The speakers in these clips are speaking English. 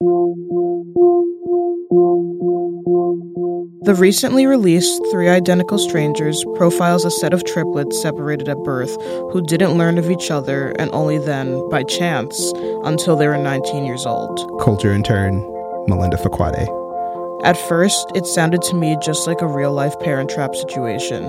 The recently released Three Identical Strangers profiles a set of triplets separated at birth who didn't learn of each other and only then, by chance, until they were 19 years old. Culture intern Melinda Fakuade. At first, it sounded to me just like a real life parent trap situation.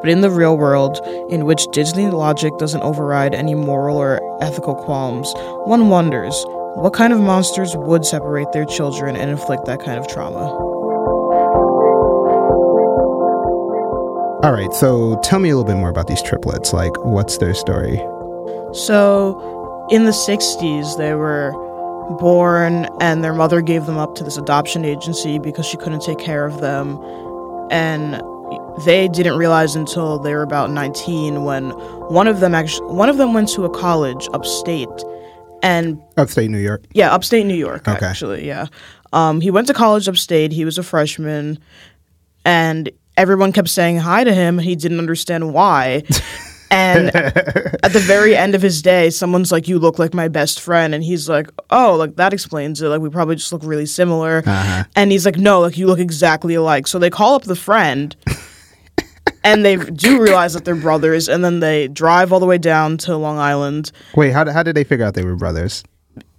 But in the real world, in which Disney logic doesn't override any moral or ethical qualms, one wonders what kind of monsters would separate their children and inflict that kind of trauma? All right, so tell me a little bit more about these triplets. Like, what's their story? So, in the 60s, they were born, and their mother gave them up to this adoption agency because she couldn't take care of them. And they didn't realize until they were about 19 when one of them actually one of them went to a college upstate and upstate New York. Yeah, upstate New York. Okay. Actually, yeah. Um, he went to college upstate. He was a freshman, and everyone kept saying hi to him. He didn't understand why. and at the very end of his day, someone's like, "You look like my best friend," and he's like, "Oh, like that explains it. Like we probably just look really similar." Uh-huh. And he's like, "No, like you look exactly alike." So they call up the friend. And they do realize that they're brothers, and then they drive all the way down to Long Island. Wait, how, how did they figure out they were brothers?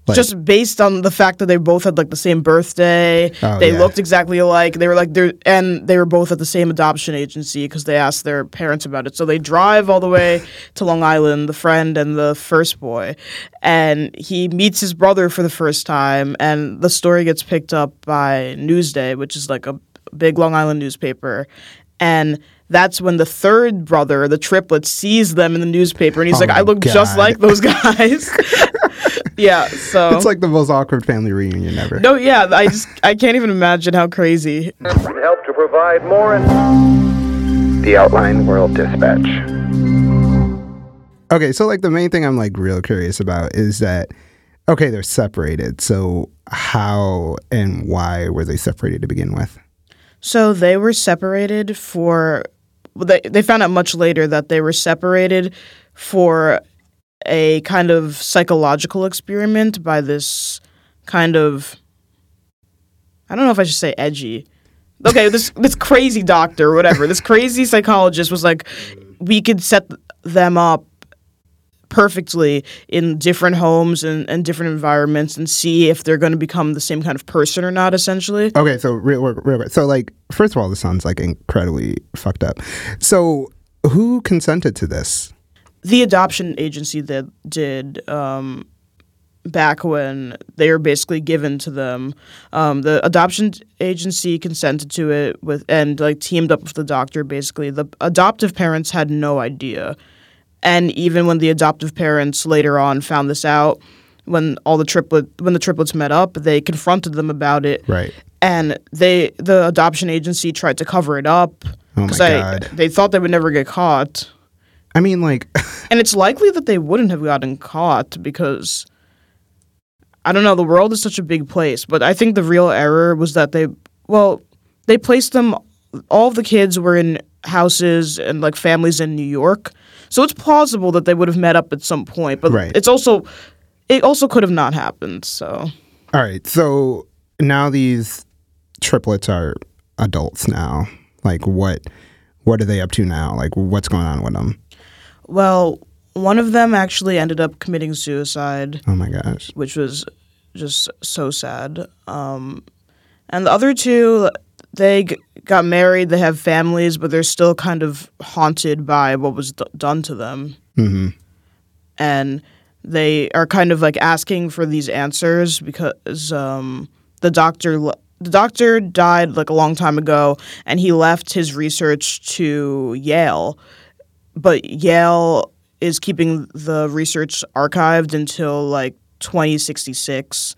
Like- just based on the fact that they both had like the same birthday, Oh, they yeah. looked exactly alike. They were like they're and they were both at the same adoption agency because they asked their parents about it. So they drive all the way to Long Island, the friend and the first boy, and he meets his brother for the first time. And the story gets picked up by Newsday, which is like a big Long Island newspaper, and. That's when the third brother, the triplet, sees them in the newspaper, and he's Oh like, "I look just like those guys." yeah, so It's like the most awkward family reunion ever. no, yeah, I just I can't even imagine how crazy. help to provide more and The Outline World Dispatch. Okay, so like the main thing I'm like real curious about is that okay, they're separated. So how and why were they separated to begin with? So they were separated for. They they found out much later that they were separated for a kind of psychological experiment by this kind of. I don't know if I should say edgy. Okay, this this crazy doctor, or whatever. This crazy psychologist was like, we could set them up perfectly in different homes and, and different environments and see if they're going to become the same kind of person or not essentially Okay, so real, real, real quick. so like first of all, this sounds like incredibly fucked up. So who consented to this? the adoption agency that did um, back when they were basically given to them um, the adoption agency consented to it with and like teamed up with the doctor basically the adoptive parents had no idea and even when the adoptive parents later on found this out when all the triplet when the triplets met up they confronted them about it Right. and they the adoption agency tried to cover it up Oh I- they thought they would never get caught I mean like and it's likely that they wouldn't have gotten caught because I don't know, the world is such a big place, but I think the real error was that they well, they placed them all of the kids were in houses and like families in New York. So it's plausible that they would have met up at some point, but Right. it's also it also could have not happened. So all right, so now these triplets are adults now. Like what what are they up to now? Like what's going on with them? well, one of them actually ended up committing suicide. Oh my gosh. which was just so sad. Um, and the other two, they got married, they have families, but they're still kind of haunted by what was d- done to them. Mhm. And they are kind of like asking for these answers because um, the doctor. le- The doctor died like a long time ago, and he left his research to Yale. But Yale is keeping the research archived until like 2066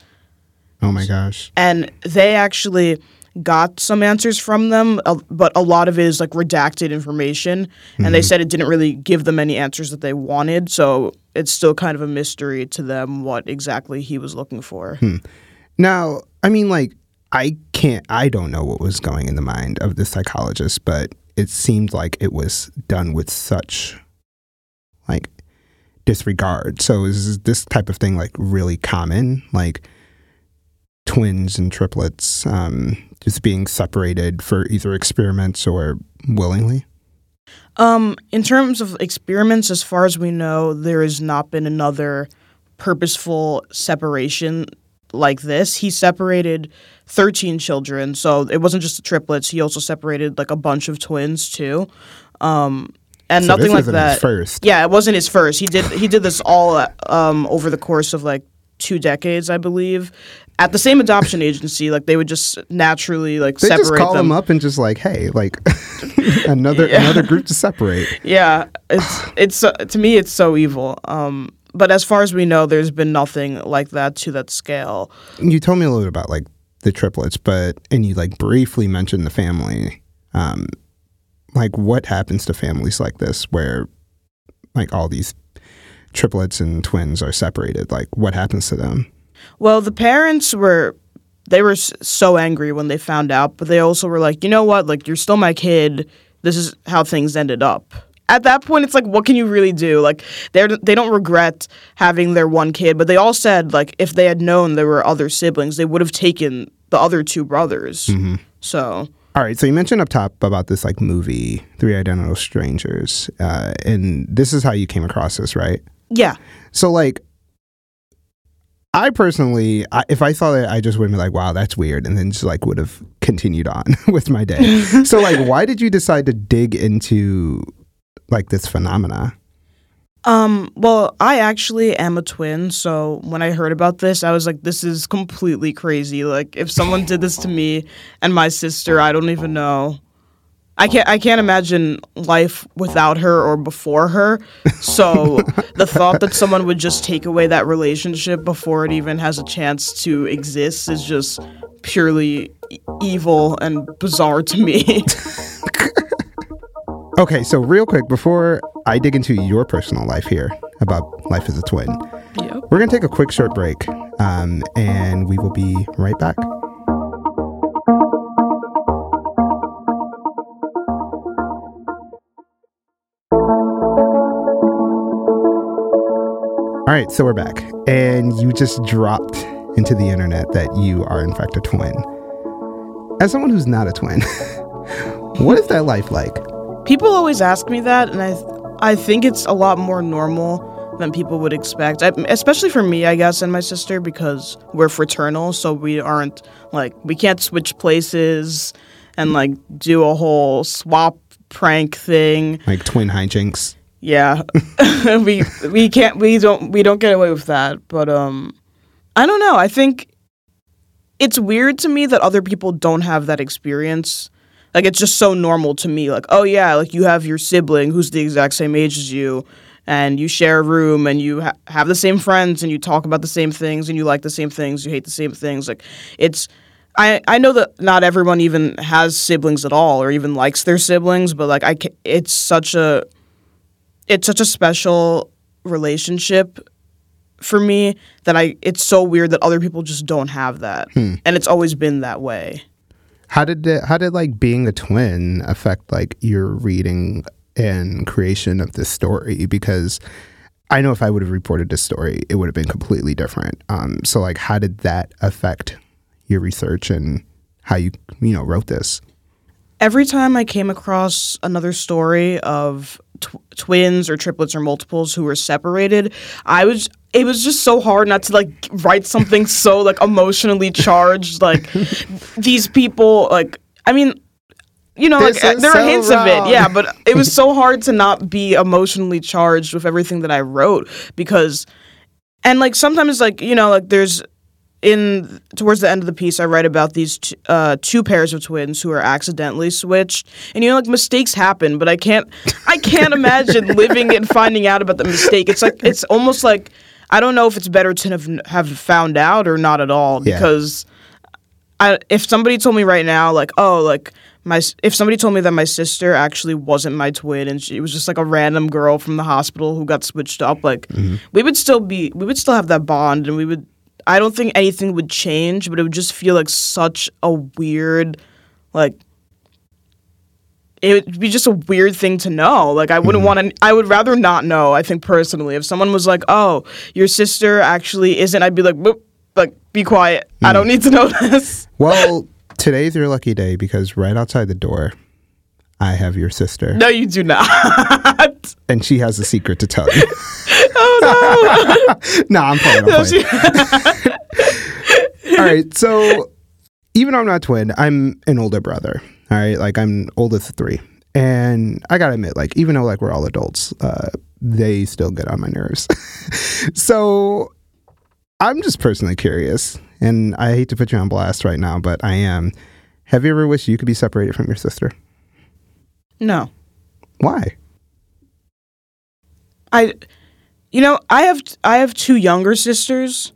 Oh my gosh. and they actually got some answers from them but a lot of it is like redacted information. And they said it didn't really give them any answers that they wanted. So it's still kind of a mystery to them what exactly he was looking for. Now, I mean, like, I can't, I don't know what was going in the mind of the psychologist, but it seemed like it was done with such, like, disregard. So is this type of thing, like, really common? Like, twins and triplets um, just being separated for either experiments or willingly? Um, in terms of experiments, as far as we know, there has not been another purposeful separation like this. He separated 13 children, so it wasn't just the triplets. He also separated like a bunch of twins too. Um, and So nothing like that. his first. Yeah, it wasn't his first. He did he did this all um, over the course of like two decades, I believe. At the same adoption agency, like they would just naturally like They separate just call them. them up and just like, hey, like another Yeah. another group to separate. Yeah, it's it's uh, to me it's so evil. Um, but as far as we know, there's been nothing like that to that scale. You told me a little bit about like the triplets, but and you like briefly mentioned the family. Um, like what happens to families like this where like all these triplets and twins are separated? Like what happens to them? Well, the parents were they were so angry when they found out, but they also were like, you know what? Like you're still my kid. This is how things ended up. At that point, it's like, what can you really do? Like they they don't regret having their one kid, but they all said like if they had known there were other siblings, they would have taken the other two brothers. So All right, so you mentioned up top about this like movie, Three Identical Strangers, uh, and this is how you came across this, right? Yeah, So like, I personally, I, if I saw that, I just would have been like, "Wow, that's weird," and then just like would have continued on with my day. so like, why did you decide to dig into like this phenomena? Um, well, I actually am a twin, so when I heard about this, I was like, this is completely crazy. Like if someone did this to me and my sister, I don't even know. I can't I can't imagine life without her or before her. So the thought that someone would just take away that relationship before it even has a chance to exist is just purely evil and bizarre to me. Okay, so real quick before I dig into your personal life here about life as a twin, yep. we're gonna take a quick short break, um, and we will be right back. So we're back, and you just dropped into the internet that you are in fact a twin. As someone who's not a twin, what is that life like? People always ask me that, and I I think it's a lot more normal than people would expect. I, especially for me, I guess, and my sister because we're fraternal, so we aren't like we can't switch places and like do a whole swap prank thing. Like twin hijinks? Yeah, we we can't we don't we don't get away with that. But um, I don't know. I think it's weird to me that other people don't have that experience. Like it's just so normal to me. Like oh yeah, like you have your sibling who's the exact same age as you, and you share a room, and you ha- have the same friends, and you talk about the same things, and you like the same things, you hate the same things. Like it's. I, I know that not everyone even has siblings at all or even likes their siblings, but like I, ca- it's such a it's such a special relationship for me that I it's so weird that other people just don't have that. And it's always been that way. How did it, how did like being a twin affect like your reading and creation of this story? Because I know if I would have reported this story, it would have been completely different. Um, so like, how did that affect your research and how you you know wrote this? Every time I came across another story of tw- twins or triplets or multiples who were separated, I was it was just so hard not to like write something so like emotionally charged like these people like I mean you know, This like there are so hints of it, yeah, but it was so hard to not be emotionally charged with everything that I wrote because, and like sometimes, like you know, like there's in towards the end of the piece, I write about these t- uh, two pairs of twins who are accidentally switched, and you know, like mistakes happen, but I can't, I can't imagine living and finding out about the mistake. It's like it's almost like I don't know if it's better to have have found out or not at all Yeah. because I, if somebody told me right now, like, oh, like my, if somebody told me that my sister actually wasn't my twin and she was just like a random girl from the hospital who got switched up, like, we would still be, we would still have that bond, and we would. I don't think anything would change, but it would just feel like such a weird, like. It would be just a weird thing to know. Like I wouldn't mm-hmm. want to. I would rather not know. I think personally, if someone was like, "Oh, your sister actually isn't," I'd be like, "Boop," like be quiet. I mm. don't need to know this. Well, today's your lucky day because right outside the door, I have your sister, No, you do not. and she has a secret to tell you. oh no, No, I'm playing. I'm no. playing. All right. So even though I'm not twin, I'm an older brother. All right. Like I'm oldest of three. And I gotta admit, like, even though like we're all adults, uh, they still get on my nerves. so I'm just personally curious, and I hate to put you on blast right now, but I am. Have you ever wished you could be separated from your sister? no. Why? I, you know, I have I have two younger sisters,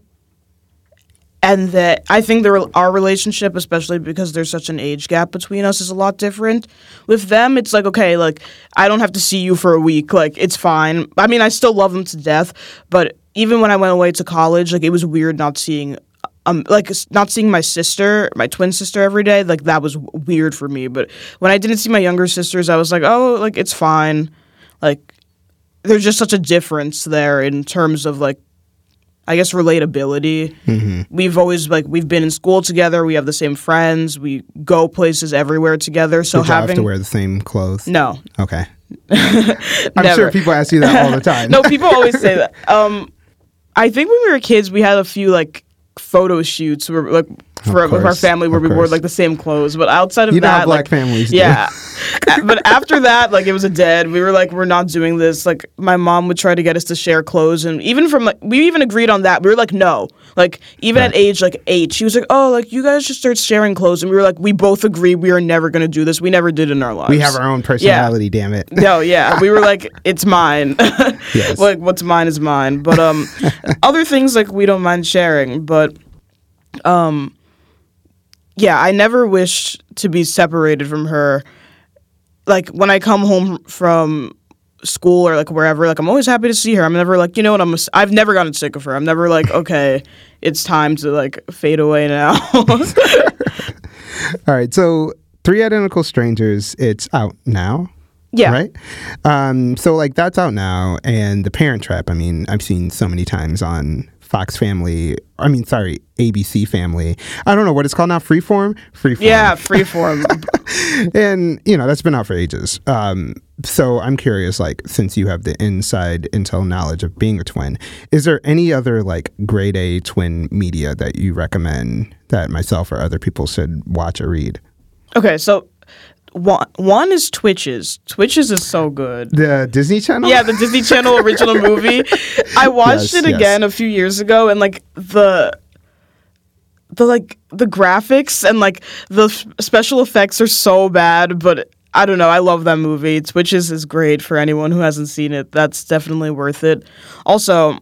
and that I think our relationship, especially because there's such an age gap between us, is a lot different. With them, it's like okay, like I don't have to see you for a week, like it's fine. I mean, I still love them to death, but even when I went away to college, like it was weird not seeing. Um, like not seeing my sister, my twin sister every day, like that was weird for me. But when I didn't see my younger sisters, I was like, oh, like it's fine. Like there's just such a difference there in terms of like I guess relatability. We've always like we've been in school together. We have the same friends. We go places everywhere together. So Did you have having to wear the same clothes? no, Okay. I'm sure people ask you that all the time. no, people always say that. Um, I think when we were kids, we had a few like photo shoots where like for with our family where we wore like the same clothes. But outside of You know how that, black like, families do. yeah. But after that, like it was a dead. We were like, we're not doing this. Like my mom would try to get us to share clothes, and even from like we even agreed on that. We were like, no. Like even at age like eight, she was like, oh, like you guys just start sharing clothes, and we were like, we both agree we are never gonna do this. We never did in our lives. We have our own personality, damn it. No, yeah, we were like, it's mine. Yes. like what's mine is mine. But um, other things like we don't mind sharing. But um, yeah, I never wished to be separated from her. Like when I come home from school or like wherever, like I'm always happy to see her. I'm never like, you know what? I'm. i I've never gotten sick of her. I'm never like, okay, it's time to like fade away now. All right. So, Three Identical Strangers, it's out now. yeah. Right? Um, so, like, that's out now. And The Parent Trap, I mean, I've seen so many times on Fox Family. I mean, sorry, ABC Family. I don't know what it's called now. Freeform? Freeform. Yeah, freeform. and you know that's been out for ages um, so i'm curious like since you have the inside intel knowledge of being a twin is there any other like grade a twin media that you recommend that myself or other people should watch or read Okay, so one one is Twitches. Twitches is so good. the disney channel Yeah, the Disney Channel original movie. I watched Yes, it yes. again a few years ago, and like the the like the graphics and like the f- special effects are so bad, but I don't know. I love that movie. Twitches is great for anyone who hasn't seen it. That's definitely worth it. Also.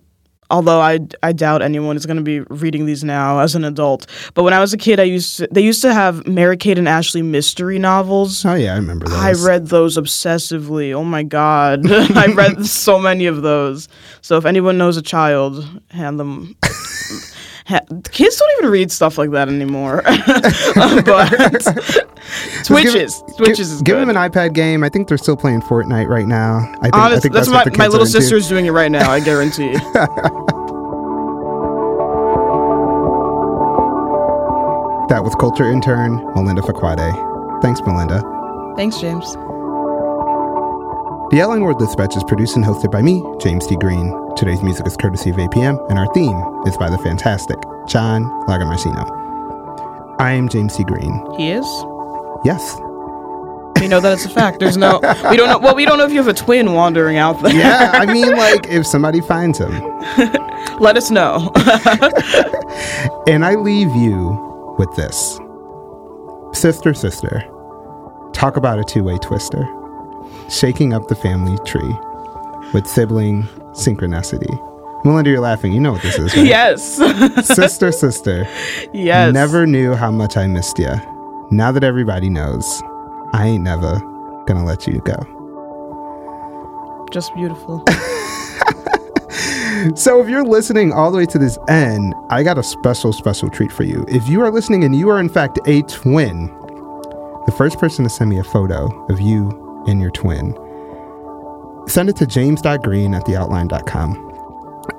Although I, I doubt anyone is going to be reading these now as an adult, but when I was a kid, I used to, they used to have Mary Kate and Ashley mystery novels. oh yeah i remember those I read those obsessively. Oh my god, I read so many of those. So if anyone knows a child, hand them. Ha- kids don't even read stuff like that anymore. but Twitches, Give- Twitches give, is give good. them an ipad game i think they're still playing fortnite right now i think, I Honest, think that's, what my, my little are into. sister's doing it right now. I guarantee. that was culture intern melinda fakuade thanks melinda Thanks, James. The Outline World Dispatch is produced and hosted by me, James T. Green. Today's music is courtesy of APM, and our theme is by the fantastic John Lagomarsino. I am James T. Green. He is. Yes. We know that it's a fact. There's no. We don't know. Well, we don't know if you have a twin wandering out there. Yeah, I mean, like, if somebody finds him. Let us know. And I leave you with this Sister, sister, talk about a two way twister, shaking up the family tree with sibling synchronicity. Melinda, you're laughing. You know what this is, right? yes. sister, sister. yes. Never knew how much I missed you. Now that everybody knows, I ain't never gonna let you go. Just beautiful. So, if you're listening all the way to this end, I got a special, special treat for you. If you are listening and you are, in fact, a twin, the first person to send me a photo of you and your twin, send it to james.green at theoutline.com.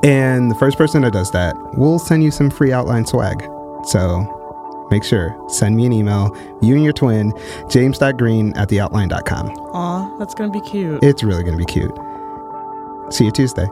And the first person that does that, we'll send you some free outline swag. So make sure, send me an email, you and your twin, james.green at theoutline.com. Aw, that's gonna be cute. It's really going to be cute. See you Tuesday.